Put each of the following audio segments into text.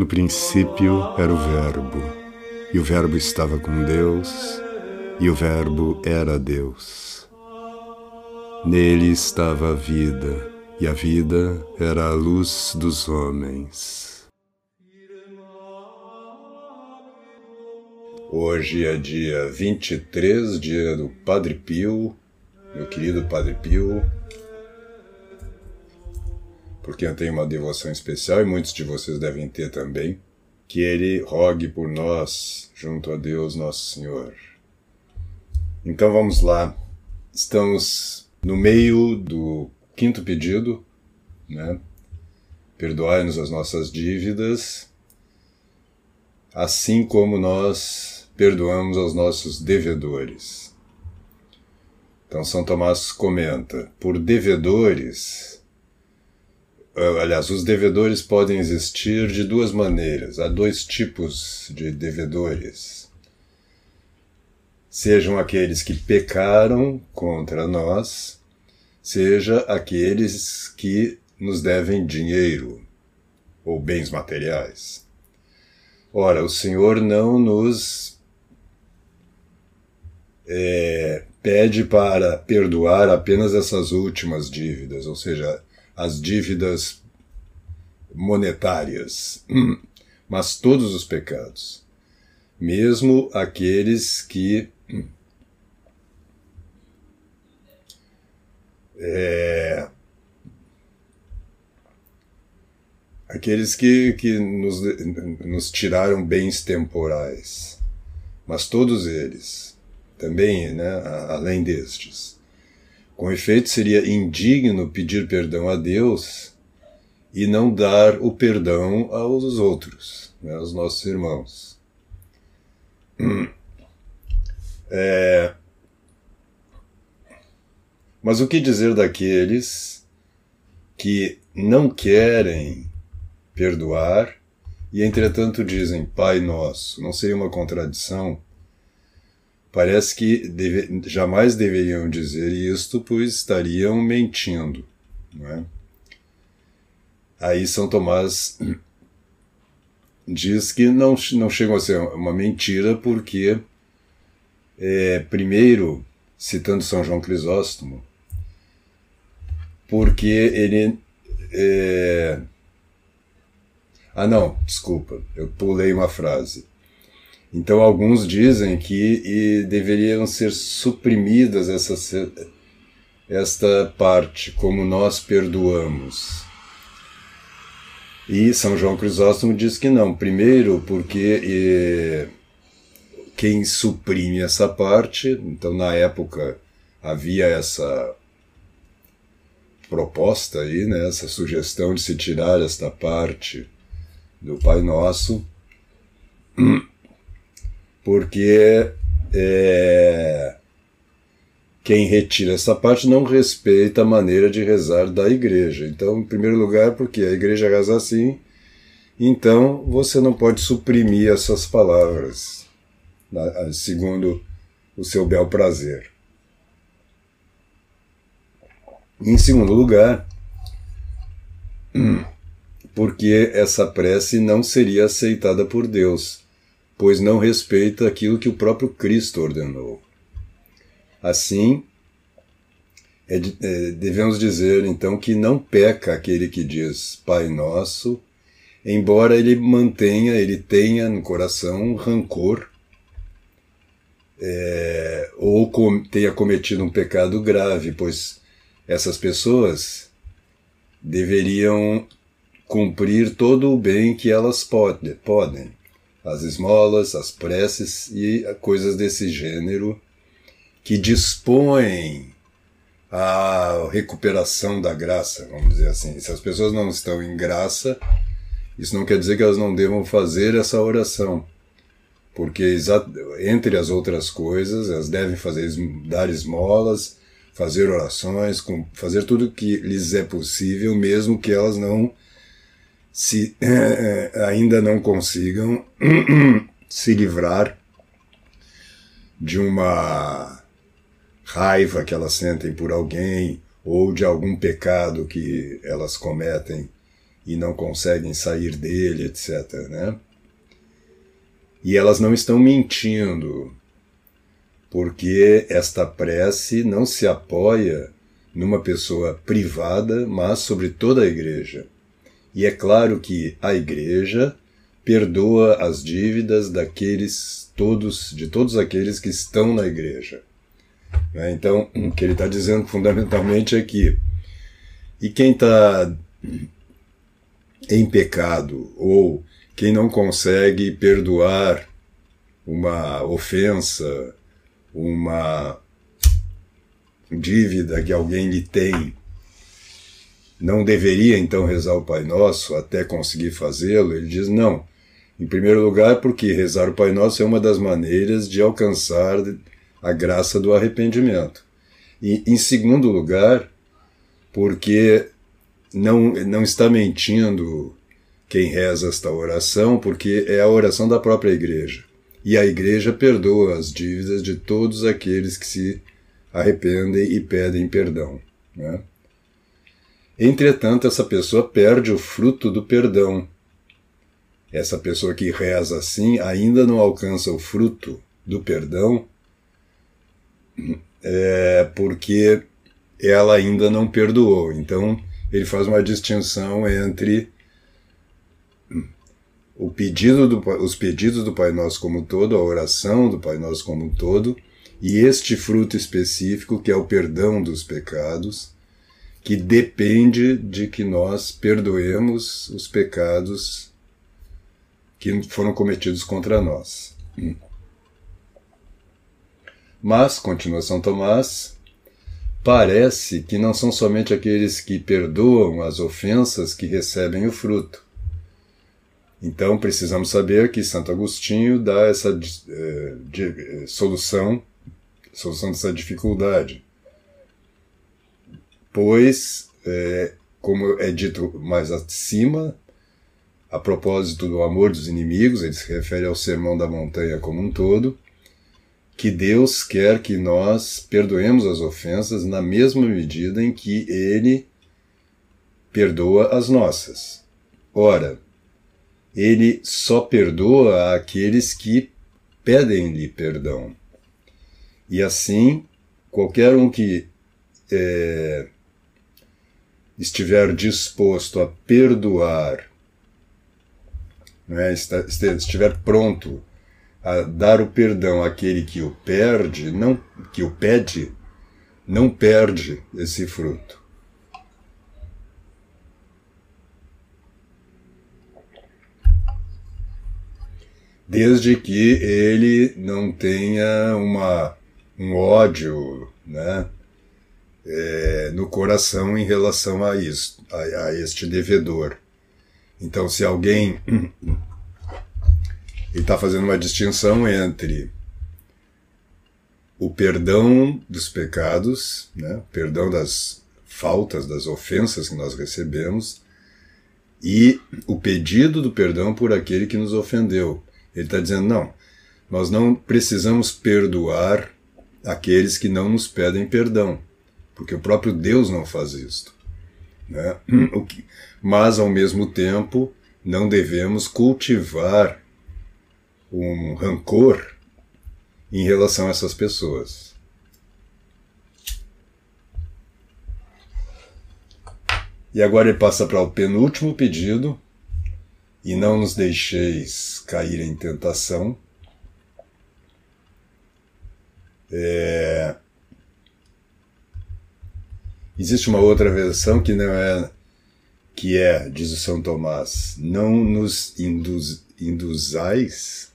No princípio era o Verbo, e o Verbo estava com Deus, e o Verbo era Deus. Nele estava a vida, e a vida era a luz dos homens. Hoje é dia 23, dia do Padre Pio, meu querido Padre Pio, porque eu tenho uma devoção especial e muitos de vocês devem ter também, que ele rogue por nós junto a Deus Nosso Senhor. Então vamos lá. Estamos no meio do quinto pedido, né? Perdoai-nos as nossas dívidas, assim como nós perdoamos aos nossos devedores. Então São Tomás comenta: por devedores aliás, os devedores podem existir de duas maneiras. Há dois tipos de devedores. Sejam aqueles que pecaram contra nós, seja aqueles que nos devem dinheiro ou bens materiais. Ora, o Senhor não nos é, pede para perdoar apenas essas últimas dívidas, ou seja, as dívidas monetárias, mas todos os pecados, mesmo aqueles que é, aqueles que, que nos, nos tiraram bens temporais, mas todos eles, também, né, além destes. Com efeito, seria indigno pedir perdão a Deus e não dar o perdão aos outros, né, aos nossos irmãos. É... Mas o que dizer daqueles que não querem perdoar e, entretanto, dizem Pai Nosso? Não seria uma contradição? Parece que deve, jamais deveriam dizer isto, pois estariam mentindo. Não é? Aí São Tomás diz que não, não chegam a ser uma mentira, porque, é, primeiro, citando São João Crisóstomo, porque ele. É... Ah, não, desculpa, eu pulei uma frase. Então, alguns dizem que deveriam ser suprimidas essa, esta parte, como nós perdoamos. E São João Crisóstomo diz que não. Primeiro, porque quem suprime essa parte, então na época havia essa proposta aí, né, essa sugestão de se tirar esta parte do Pai Nosso porque é, quem retira essa parte não respeita a maneira de rezar da igreja. Então, em primeiro lugar, porque a igreja reza assim, então você não pode suprimir essas palavras, segundo o seu bel prazer. Em segundo lugar, porque essa prece não seria aceitada por Deus pois não respeita aquilo que o próprio Cristo ordenou. Assim, é, é, devemos dizer então que não peca aquele que diz Pai Nosso, embora ele mantenha, ele tenha no coração um rancor é, ou com, tenha cometido um pecado grave, pois essas pessoas deveriam cumprir todo o bem que elas pode, podem as esmolas, as preces e coisas desse gênero que dispõem a recuperação da graça, vamos dizer assim. Se as pessoas não estão em graça, isso não quer dizer que elas não devam fazer essa oração, porque entre as outras coisas, elas devem fazer dar esmolas, fazer orações, fazer tudo que lhes é possível, mesmo que elas não se eh, ainda não consigam se livrar de uma raiva que elas sentem por alguém ou de algum pecado que elas cometem e não conseguem sair dele, etc. Né? E elas não estão mentindo, porque esta prece não se apoia numa pessoa privada, mas sobre toda a igreja. E é claro que a igreja perdoa as dívidas daqueles todos, de todos aqueles que estão na igreja. Né? Então, o que ele está dizendo fundamentalmente é que e quem está em pecado ou quem não consegue perdoar uma ofensa, uma dívida que alguém lhe tem, não deveria então rezar o Pai Nosso até conseguir fazê-lo? Ele diz: não. Em primeiro lugar, porque rezar o Pai Nosso é uma das maneiras de alcançar a graça do arrependimento. E, em segundo lugar, porque não, não está mentindo quem reza esta oração, porque é a oração da própria igreja. E a igreja perdoa as dívidas de todos aqueles que se arrependem e pedem perdão. Né? Entretanto, essa pessoa perde o fruto do perdão. Essa pessoa que reza assim ainda não alcança o fruto do perdão é, porque ela ainda não perdoou. Então, ele faz uma distinção entre o pedido do, os pedidos do Pai Nosso como todo, a oração do Pai Nosso como todo, e este fruto específico que é o perdão dos pecados, que depende de que nós perdoemos os pecados que foram cometidos contra nós. Mas, continua São Tomás, parece que não são somente aqueles que perdoam as ofensas que recebem o fruto. Então precisamos saber que Santo Agostinho dá essa eh, de, eh, solução, solução dessa dificuldade. Pois, eh, como é dito mais acima, a propósito do amor dos inimigos, ele se refere ao sermão da montanha como um todo, que Deus quer que nós perdoemos as ofensas na mesma medida em que Ele perdoa as nossas. Ora, Ele só perdoa aqueles que pedem-lhe perdão. E assim, qualquer um que é, estiver disposto a perdoar, né, estiver pronto a dar o perdão àquele que o perde, não que o pede, não perde esse fruto. Desde que ele não tenha uma, um ódio né, é, no coração em relação a, isso, a, a este devedor. Então, se alguém está fazendo uma distinção entre o perdão dos pecados, né, perdão das faltas, das ofensas que nós recebemos, e o pedido do perdão por aquele que nos ofendeu. Ele está dizendo: não, nós não precisamos perdoar aqueles que não nos pedem perdão, porque o próprio Deus não faz isto. Né? Mas, ao mesmo tempo, não devemos cultivar um rancor em relação a essas pessoas. E agora ele passa para o penúltimo pedido, e não nos deixeis cair em tentação. É... Existe uma outra versão que não é que é, diz o São Tomás, não nos induz, induzais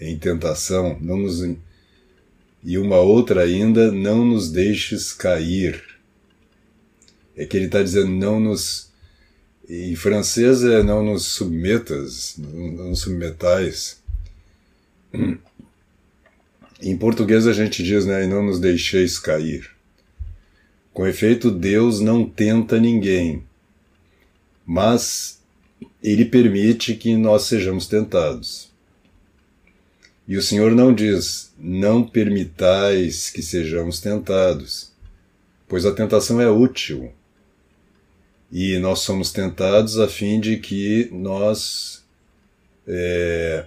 em tentação, não nos e uma outra ainda, não nos deixes cair. É que ele está dizendo, não nos. Em francês é não nos submetas, não nos submetais. Em português a gente diz, né, não nos deixeis cair. Com efeito, Deus não tenta ninguém, mas ele permite que nós sejamos tentados. E o Senhor não diz: não permitais que sejamos tentados, pois a tentação é útil. E nós somos tentados a fim de que nós é,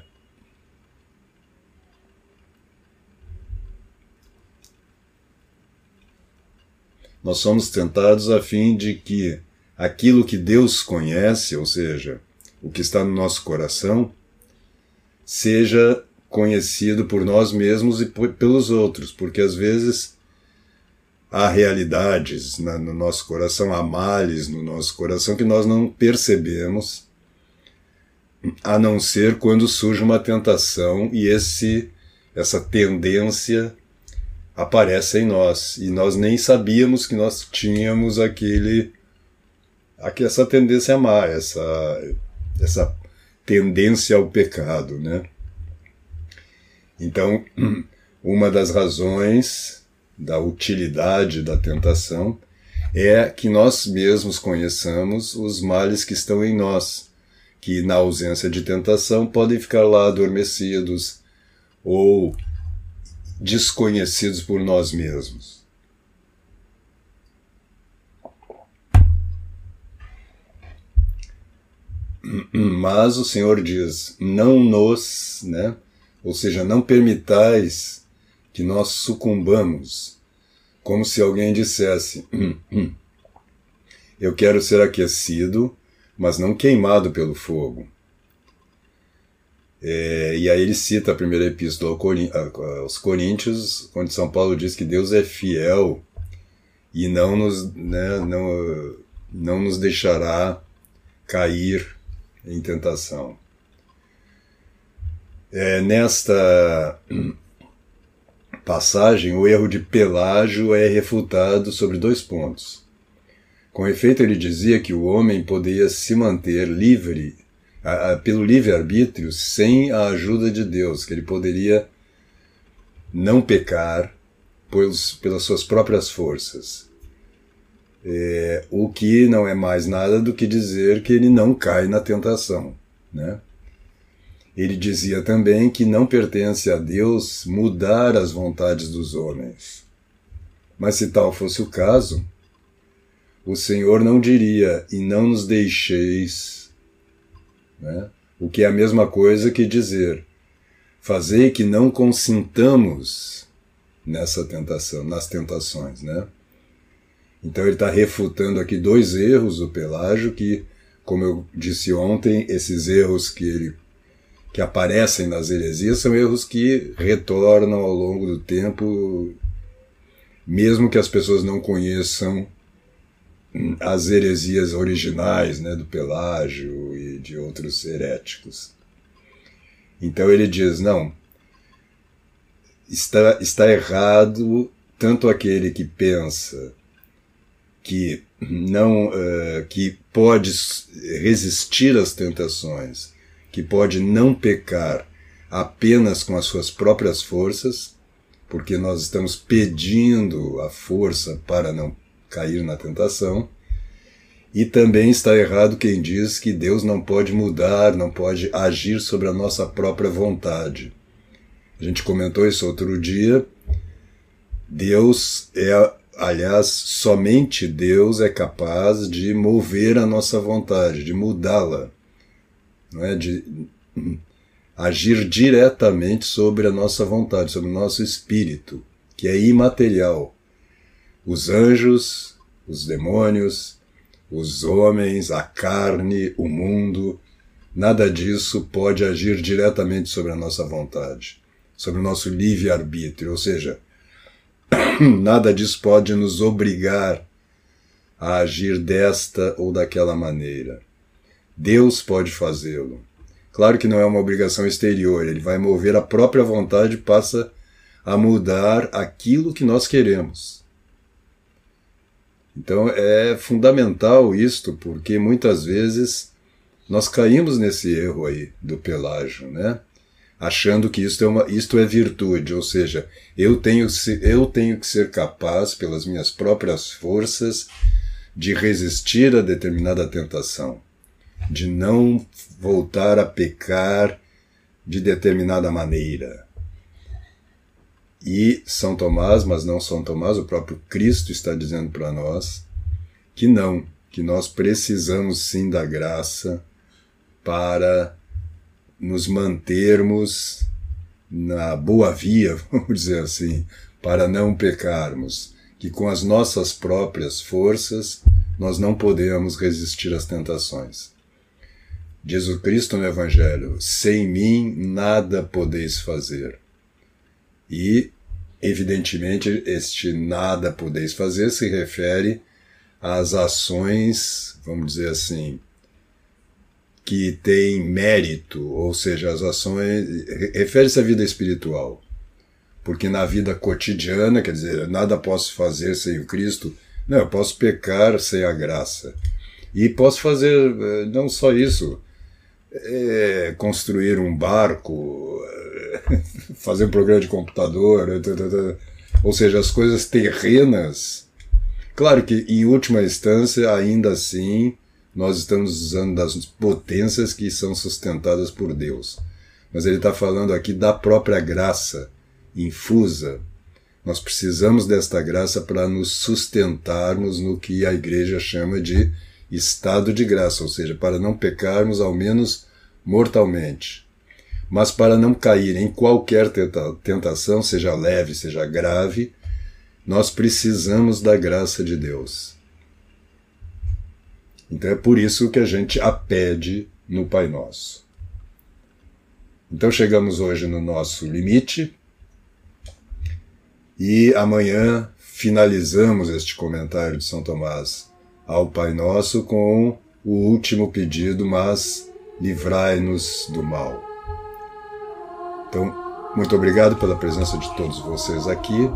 nós somos tentados a fim de que aquilo que Deus conhece, ou seja, o que está no nosso coração, seja conhecido por nós mesmos e pelos outros, porque às vezes há realidades no nosso coração, há males no nosso coração que nós não percebemos, a não ser quando surge uma tentação e esse essa tendência aparece em nós e nós nem sabíamos que nós tínhamos aquele essa tendência má, essa essa tendência ao pecado, né? Então, uma das razões da utilidade da tentação é que nós mesmos conheçamos os males que estão em nós, que na ausência de tentação podem ficar lá adormecidos ou desconhecidos por nós mesmos. Mas o Senhor diz: não nos, né? Ou seja, não permitais que nós sucumbamos, como se alguém dissesse: hum, hum, eu quero ser aquecido, mas não queimado pelo fogo. É, e aí ele cita a primeira epístola aos Coríntios, onde São Paulo diz que Deus é fiel e não nos, né, não, não nos deixará cair em tentação. É, nesta passagem, o erro de Pelágio é refutado sobre dois pontos. Com efeito, ele dizia que o homem poderia se manter livre, pelo livre-arbítrio, sem a ajuda de Deus, que ele poderia não pecar pelos, pelas suas próprias forças. É, o que não é mais nada do que dizer que ele não cai na tentação. Né? Ele dizia também que não pertence a Deus mudar as vontades dos homens. Mas se tal fosse o caso, o Senhor não diria, e não nos deixeis, né? o que é a mesma coisa que dizer, fazei que não consintamos nessa tentação, nas tentações, né? Então ele está refutando aqui dois erros do Pelágio que, como eu disse ontem, esses erros que ele que aparecem nas heresias são erros que retornam ao longo do tempo, mesmo que as pessoas não conheçam as heresias originais né, do Pelágio e de outros heréticos. Então ele diz: não, está, está errado tanto aquele que pensa que não uh, que pode resistir às tentações, que pode não pecar apenas com as suas próprias forças, porque nós estamos pedindo a força para não cair na tentação. E também está errado quem diz que Deus não pode mudar, não pode agir sobre a nossa própria vontade. A gente comentou isso outro dia. Deus é Aliás, somente Deus é capaz de mover a nossa vontade, de mudá-la, não é? de agir diretamente sobre a nossa vontade, sobre o nosso espírito, que é imaterial. Os anjos, os demônios, os homens, a carne, o mundo, nada disso pode agir diretamente sobre a nossa vontade, sobre o nosso livre-arbítrio, ou seja, Nada disso pode nos obrigar a agir desta ou daquela maneira. Deus pode fazê-lo. Claro que não é uma obrigação exterior, ele vai mover a própria vontade e passa a mudar aquilo que nós queremos. Então é fundamental isto, porque muitas vezes nós caímos nesse erro aí do pelágio, né? achando que isto é, uma, isto é virtude, ou seja, eu tenho, eu tenho que ser capaz, pelas minhas próprias forças, de resistir a determinada tentação, de não voltar a pecar de determinada maneira. E São Tomás, mas não São Tomás, o próprio Cristo está dizendo para nós que não, que nós precisamos sim da graça para nos mantermos na boa via, vamos dizer assim, para não pecarmos, que com as nossas próprias forças nós não podemos resistir às tentações. Jesus Cristo no Evangelho: sem mim nada podeis fazer. E, evidentemente, este nada podeis fazer se refere às ações, vamos dizer assim, que têm mérito, ou seja, as ações. refere-se à vida espiritual. Porque na vida cotidiana, quer dizer, nada posso fazer sem o Cristo, não, eu posso pecar sem a graça. E posso fazer eh, não só isso, é, construir um barco, fazer um programa de computador, ou seja, as coisas terrenas. Claro que, em última instância, ainda assim, nós estamos usando das potências que são sustentadas por Deus. Mas ele está falando aqui da própria graça infusa nós precisamos desta graça para nos sustentarmos no que a igreja chama de estado de graça, ou seja, para não pecarmos ao menos mortalmente. Mas para não cair em qualquer tentação, seja leve, seja grave, nós precisamos da graça de Deus. Então é por isso que a gente a pede no Pai Nosso. Então chegamos hoje no nosso limite. E amanhã finalizamos este comentário de São Tomás ao Pai Nosso com o último pedido, mas livrai-nos do mal. Então, muito obrigado pela presença de todos vocês aqui.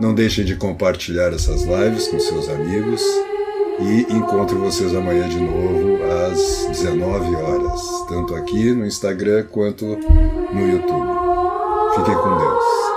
Não deixem de compartilhar essas lives com seus amigos e encontro vocês amanhã de novo às 19 horas, tanto aqui no Instagram quanto no YouTube. Fiquem com Deus.